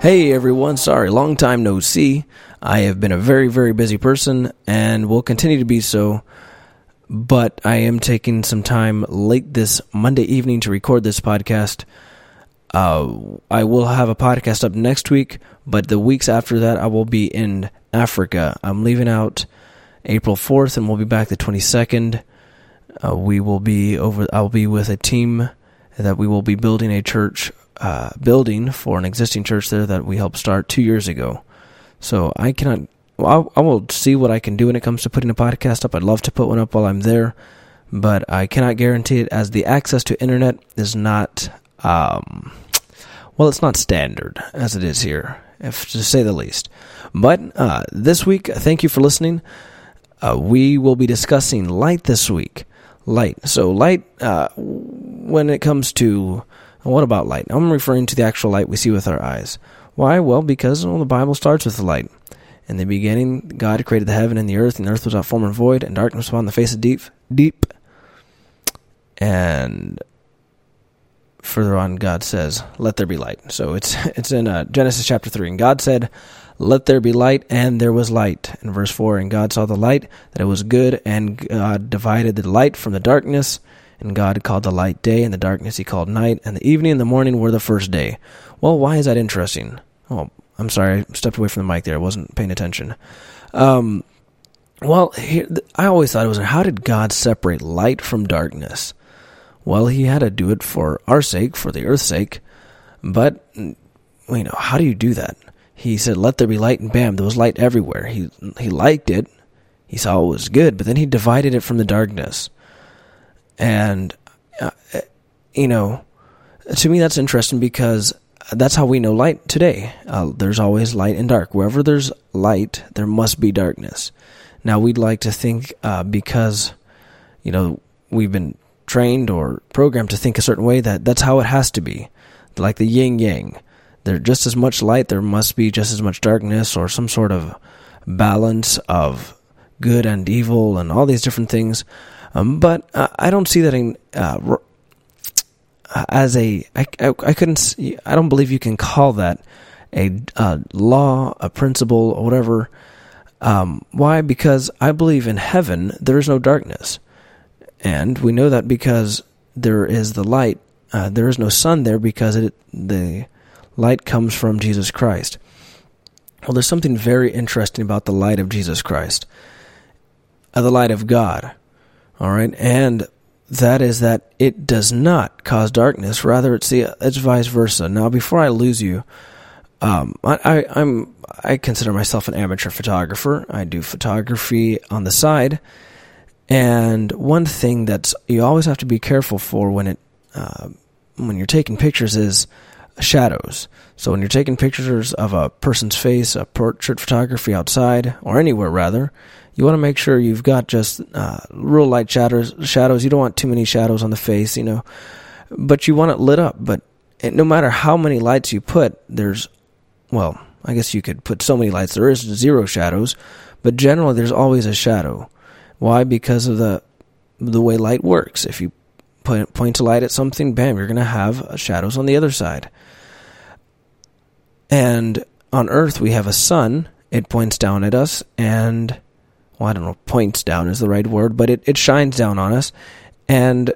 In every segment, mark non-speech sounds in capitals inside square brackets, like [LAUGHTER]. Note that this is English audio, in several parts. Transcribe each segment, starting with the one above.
Hey everyone, sorry, long time no see. I have been a very, very busy person and will continue to be so. But I am taking some time late this Monday evening to record this podcast. Uh, I will have a podcast up next week, but the weeks after that, I will be in Africa. I'm leaving out April 4th and we'll be back the 22nd. Uh, we will be over, I'll be with a team that we will be building a church uh, building for an existing church there that we helped start two years ago. So I cannot. Well, I will see what I can do when it comes to putting a podcast up. I'd love to put one up while I'm there, but I cannot guarantee it as the access to internet is not. Um, well, it's not standard as it is here, if to say the least. But uh, this week, thank you for listening. Uh, we will be discussing light this week. Light. So light. Uh, when it comes to what about light? I'm referring to the actual light we see with our eyes. Why? Well, because well, the Bible starts with the light. In the beginning, God created the heaven and the earth, and the earth was without form and void, and darkness was upon the face of deep. Deep. And further on, God says, "Let there be light." So it's [LAUGHS] it's in uh, Genesis chapter three, and God said, "Let there be light," and there was light. In verse four, and God saw the light that it was good, and God divided the light from the darkness. And God called the light day, and the darkness he called night, and the evening and the morning were the first day. Well, why is that interesting? Oh, I'm sorry, I stepped away from the mic there. I wasn't paying attention. Um, well, here, I always thought it was how did God separate light from darkness? Well, he had to do it for our sake, for the earth's sake. But, you know, how do you do that? He said, let there be light, and bam, there was light everywhere. He, he liked it. He saw it was good, but then he divided it from the darkness. And, uh, you know, to me, that's interesting because that's how we know light today. Uh, there's always light and dark. Wherever there's light, there must be darkness. Now, we'd like to think uh, because, you know, we've been trained or programmed to think a certain way that that's how it has to be. Like the yin yang. There's just as much light, there must be just as much darkness or some sort of balance of good and evil and all these different things. Um, but uh, I don't see that in uh, as a. I, I, I couldn't. I don't believe you can call that a uh, law, a principle, or whatever. Um, why? Because I believe in heaven there is no darkness, and we know that because there is the light. Uh, there is no sun there because it, the light comes from Jesus Christ. Well, there's something very interesting about the light of Jesus Christ, uh, the light of God. All right, and that is that it does not cause darkness. Rather, it's the it's vice versa. Now, before I lose you, um, I, I I'm I consider myself an amateur photographer. I do photography on the side, and one thing that you always have to be careful for when it uh, when you're taking pictures is shadows. So when you're taking pictures of a person's face, a portrait photography outside or anywhere rather, you want to make sure you've got just uh, real light shadows. Shadows. You don't want too many shadows on the face, you know, but you want it lit up. But no matter how many lights you put, there's well, I guess you could put so many lights. There is zero shadows, but generally there's always a shadow. Why? Because of the the way light works. If you point point a light at something, bam, you're going to have shadows on the other side. And on Earth, we have a sun. It points down at us, and well, I don't know, points down is the right word, but it, it shines down on us. And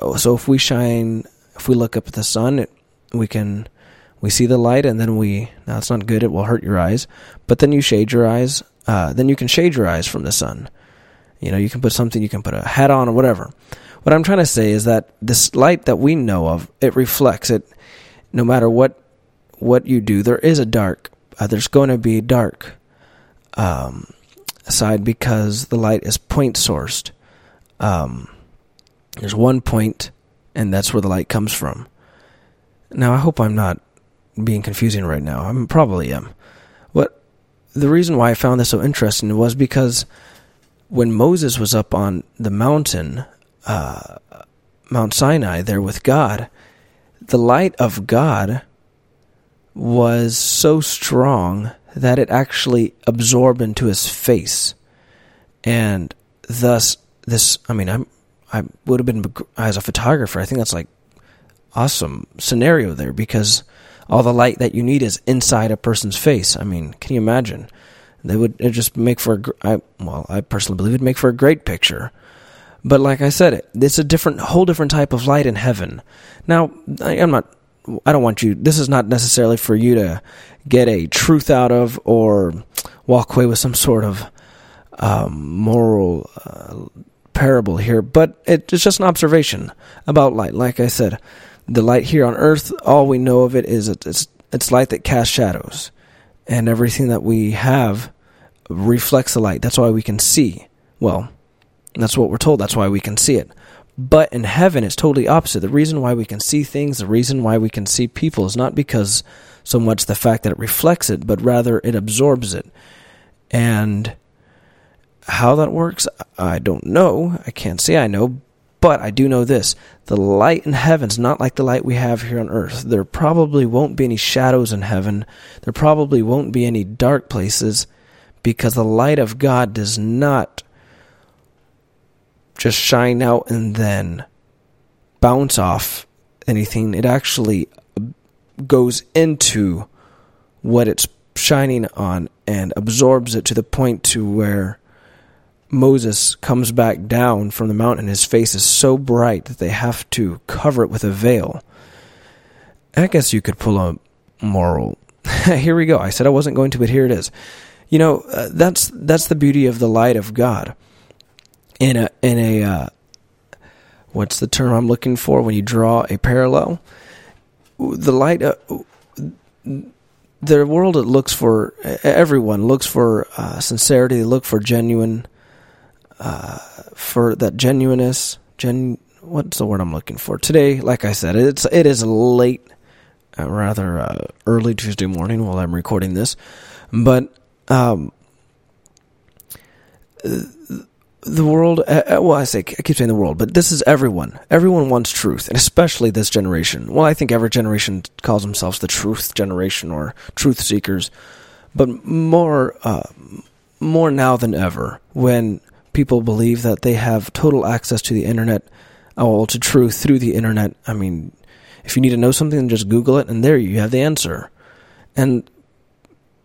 oh, so if we shine, if we look up at the sun, it, we can, we see the light and then we, now it's not good, it will hurt your eyes, but then you shade your eyes, uh, then you can shade your eyes from the sun. You know, you can put something, you can put a hat on or whatever. What I'm trying to say is that this light that we know of, it reflects it. No matter what what you do, there is a dark. Uh, there's going to be a dark. Um, side because the light is point sourced. Um, there's one point, and that's where the light comes from. Now, I hope I'm not being confusing right now. I probably am. What the reason why I found this so interesting was because when Moses was up on the mountain, uh, Mount Sinai, there with God, the light of God was so strong that it actually absorbed into his face, and thus this. I mean, I'm I would have been as a photographer. I think that's like awesome scenario there because all the light that you need is inside a person's face. I mean, can you imagine? They would it just make for a I, well, I personally believe it'd make for a great picture. But like I said, it's a different, whole different type of light in heaven. Now, I, I'm not. I don't want you. This is not necessarily for you to get a truth out of or walk away with some sort of um, moral uh, parable here, but it's just an observation about light. Like I said, the light here on earth, all we know of it is it's it's light that casts shadows, and everything that we have reflects the light. That's why we can see. Well, that's what we're told. That's why we can see it. But in heaven, it's totally opposite. The reason why we can see things, the reason why we can see people, is not because so much the fact that it reflects it, but rather it absorbs it. And how that works, I don't know. I can't say I know, but I do know this. The light in heaven's not like the light we have here on earth. There probably won't be any shadows in heaven. There probably won't be any dark places because the light of God does not just shine out and then bounce off anything. It actually goes into what it's shining on and absorbs it to the point to where Moses comes back down from the mountain. His face is so bright that they have to cover it with a veil. I guess you could pull a moral. [LAUGHS] here we go. I said I wasn't going to, but here it is. You know, uh, that's that's the beauty of the light of God. In a in a uh, what's the term I'm looking for when you draw a parallel? The light. Uh, the world it looks for everyone looks for uh, sincerity. They look for genuine uh, for that genuineness. Gen, what's the word I'm looking for today? Like I said, it's it is late, uh, rather uh, early Tuesday morning while I'm recording this, but um, the world. Uh, uh, well, I say I keep saying the world, but this is everyone. Everyone wants truth, and especially this generation. Well, I think every generation calls themselves the truth generation or truth seekers, but more uh, more now than ever when people believe that they have total access to the internet, uh, well, to truth through the internet. I mean, if you need to know something, just Google it, and there you have the answer. And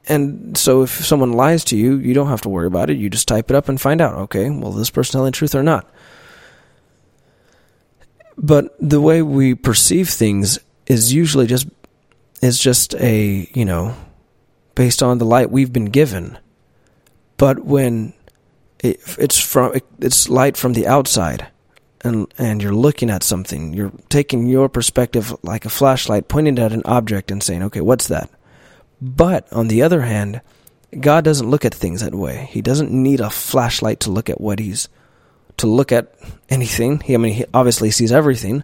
and so if someone lies to you, you don't have to worry about it. You just type it up and find out. Okay, well, this person telling the truth or not. But the way we perceive things is usually just is just a you know based on the light we've been given. But when it, it's from it, it's light from the outside and and you're looking at something you're taking your perspective like a flashlight pointing at an object and saying okay what's that but on the other hand god doesn't look at things that way he doesn't need a flashlight to look at what he's to look at anything he, i mean he obviously sees everything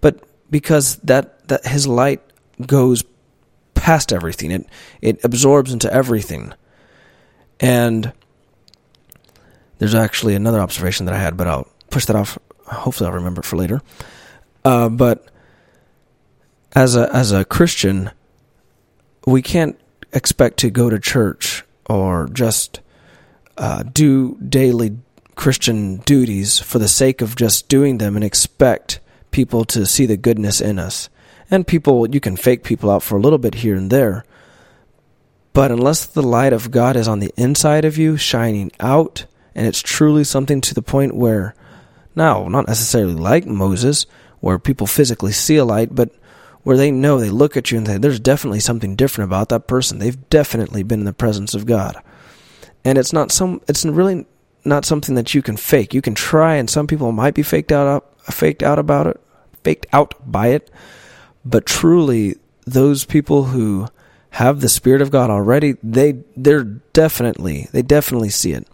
but because that that his light goes past everything it it absorbs into everything and there's actually another observation that I had, but I'll push that off. Hopefully, I'll remember it for later. Uh, but as a as a Christian, we can't expect to go to church or just uh, do daily Christian duties for the sake of just doing them and expect people to see the goodness in us. And people, you can fake people out for a little bit here and there. But unless the light of God is on the inside of you, shining out, and it's truly something to the point where, now, not necessarily like Moses, where people physically see a light, but where they know, they look at you and say, there's definitely something different about that person. They've definitely been in the presence of God. And it's not some, it's really not something that you can fake. You can try, and some people might be faked out, faked out about it, faked out by it. But truly, those people who have the Spirit of God already, they, they're definitely, they definitely see it.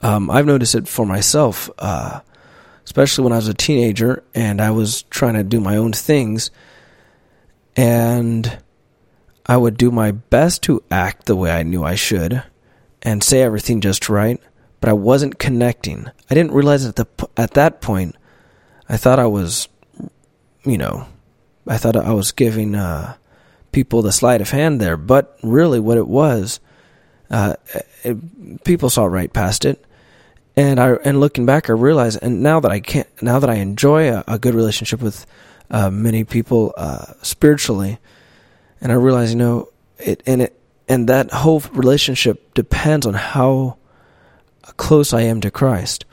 Um, I've noticed it for myself, uh, especially when I was a teenager and I was trying to do my own things. And I would do my best to act the way I knew I should and say everything just right, but I wasn't connecting. I didn't realize at the at that point. I thought I was, you know, I thought I was giving uh, people the sleight of hand there, but really, what it was, uh, it, people saw right past it and I and looking back, I realize, and now that I can't, now that I enjoy a, a good relationship with uh, many people uh, spiritually, and I realize, you know, it and it and that whole relationship depends on how close I am to Christ.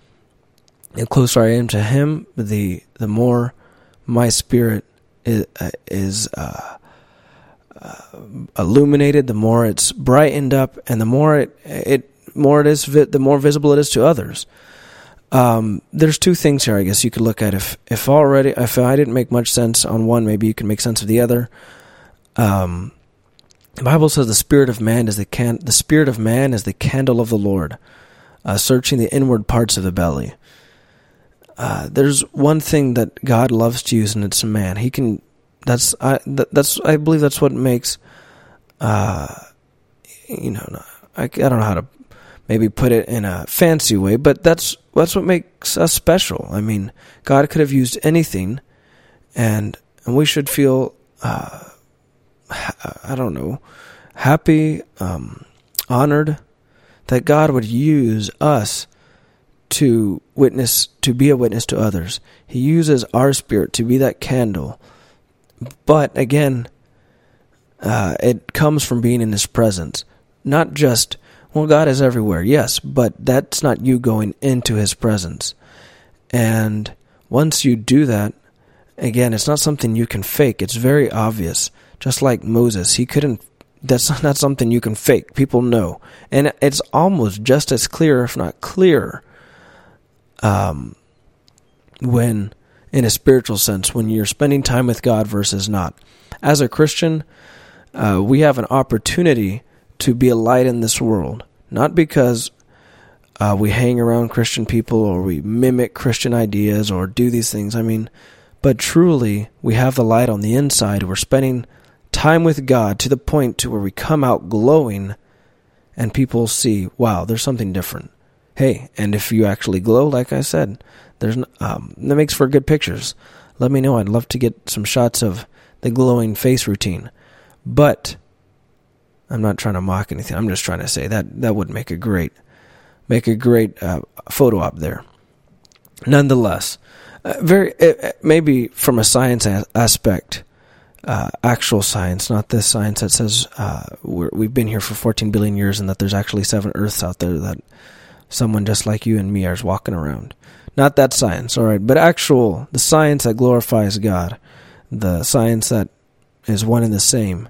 The closer I am to Him, the the more my spirit is, uh, is uh, uh, illuminated, the more it's brightened up, and the more it it more it is, the more visible it is to others. Um, there's two things here, I guess you could look at. If if already if I didn't make much sense on one, maybe you can make sense of the other. Um, the Bible says the spirit of man is the can the spirit of man is the candle of the Lord, uh, searching the inward parts of the belly. Uh, there's one thing that God loves to use, and it's a man. He can. That's I. That, that's I believe that's what makes. Uh, you know, I, I don't know how to maybe put it in a fancy way, but that's that's what makes us special. I mean, God could have used anything, and and we should feel, uh, I don't know, happy, um, honored that God would use us to witness, to be a witness to others. He uses our spirit to be that candle, but again, uh, it comes from being in His presence, not just well, God is everywhere, yes, but that's not you going into His presence. And once you do that, again, it's not something you can fake. It's very obvious. Just like Moses, he couldn't. That's [LAUGHS] not something you can fake. People know, and it's almost just as clear, if not clearer, um, when in a spiritual sense, when you're spending time with God versus not. As a Christian, uh, we have an opportunity to be a light in this world. Not because uh, we hang around Christian people or we mimic Christian ideas or do these things. I mean, but truly, we have the light on the inside. We're spending time with God to the point to where we come out glowing and people see, wow, there's something different. Hey, and if you actually glow, like I said, there's um, that makes for good pictures. Let me know. I'd love to get some shots of the glowing face routine. But I'm not trying to mock anything. I'm just trying to say that that would make a great make a great uh, photo op there. Nonetheless, uh, very uh, maybe from a science a- aspect, uh, actual science, not this science that says uh, we have been here for 14 billion years and that there's actually seven Earths out there that someone just like you and me are walking around. Not that science, all right, but actual the science that glorifies God, the science that is one and the same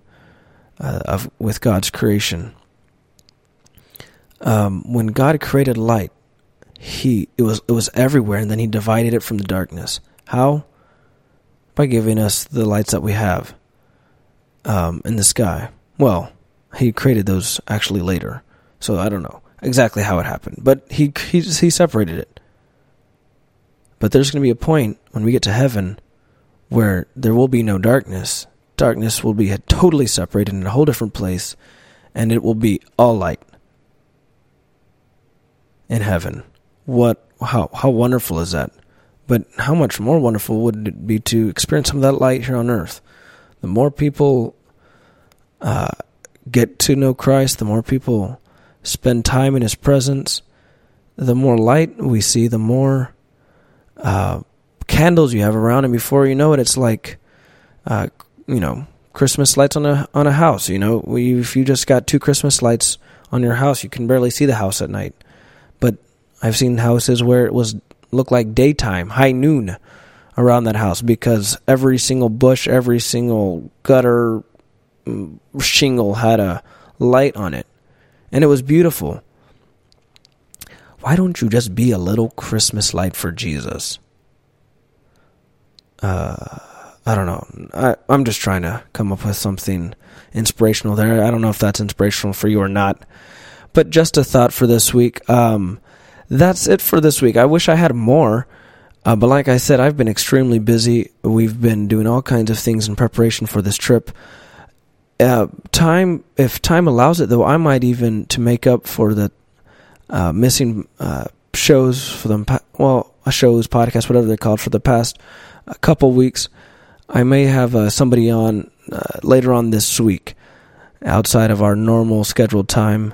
uh, of with God's creation. Um, when God created light, he it was it was everywhere, and then He divided it from the darkness. How? By giving us the lights that we have um, in the sky. Well, He created those actually later, so I don't know exactly how it happened, but He He He separated it. But there's going to be a point when we get to heaven where there will be no darkness darkness will be totally separated in a whole different place, and it will be all light in heaven. What how how wonderful is that? But how much more wonderful would it be to experience some of that light here on earth? The more people uh, get to know Christ, the more people spend time in His presence, the more light we see, the more uh, candles you have around, and before you know it, it's like uh, you know, Christmas lights on a on a house. You know, if you just got two Christmas lights on your house, you can barely see the house at night. But I've seen houses where it was looked like daytime, high noon, around that house because every single bush, every single gutter mm, shingle had a light on it, and it was beautiful. Why don't you just be a little Christmas light for Jesus? Uh I don't know. I, I'm just trying to come up with something inspirational there. I don't know if that's inspirational for you or not. But just a thought for this week. Um, that's it for this week. I wish I had more. Uh, but like I said, I've been extremely busy. We've been doing all kinds of things in preparation for this trip. Uh, time, if time allows it, though, I might even to make up for the uh, missing uh, shows for them. Well, shows, podcasts, whatever they're called, for the past a couple weeks. I may have uh, somebody on uh, later on this week outside of our normal scheduled time.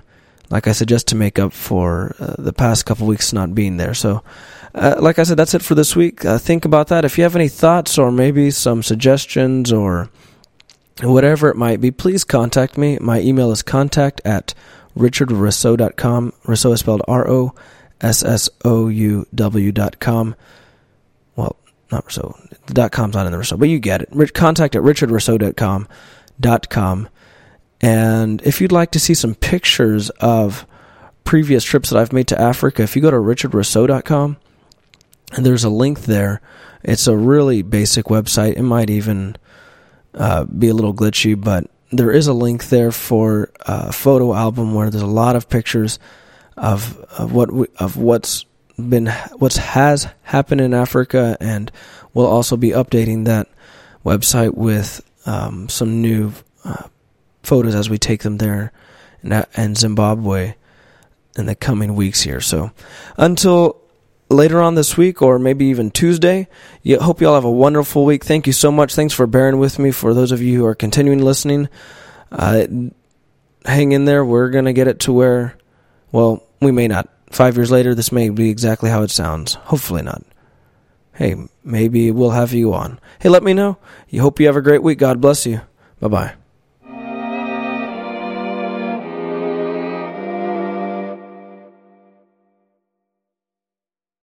like I said, just to make up for uh, the past couple weeks not being there. So, uh, like I said, that's it for this week. Uh, think about that. If you have any thoughts or maybe some suggestions or whatever it might be, please contact me. My email is contact at richardrossouw.com. Rossouw is spelled R O S S O U W dot com. Well, not Rossouw. The dot com's not in the Rossouw, but you get it. Contact at richardrossouw.com. Dot com. And if you'd like to see some pictures of previous trips that I've made to Africa, if you go to richardrossouw.com, and there's a link there. It's a really basic website. It might even uh, be a little glitchy, but there is a link there for a photo album where there's a lot of pictures of of what we, of what's been what's has happened in Africa, and we'll also be updating that website with um, some new uh, photos as we take them there in, in Zimbabwe in the coming weeks here. So until later on this week or maybe even Tuesday. You, hope you all have a wonderful week. Thank you so much. Thanks for bearing with me. For those of you who are continuing listening, uh, hang in there. We're going to get it to where, well, we may not. Five years later, this may be exactly how it sounds. Hopefully not. Hey, maybe we'll have you on. Hey, let me know. You hope you have a great week. God bless you. Bye bye.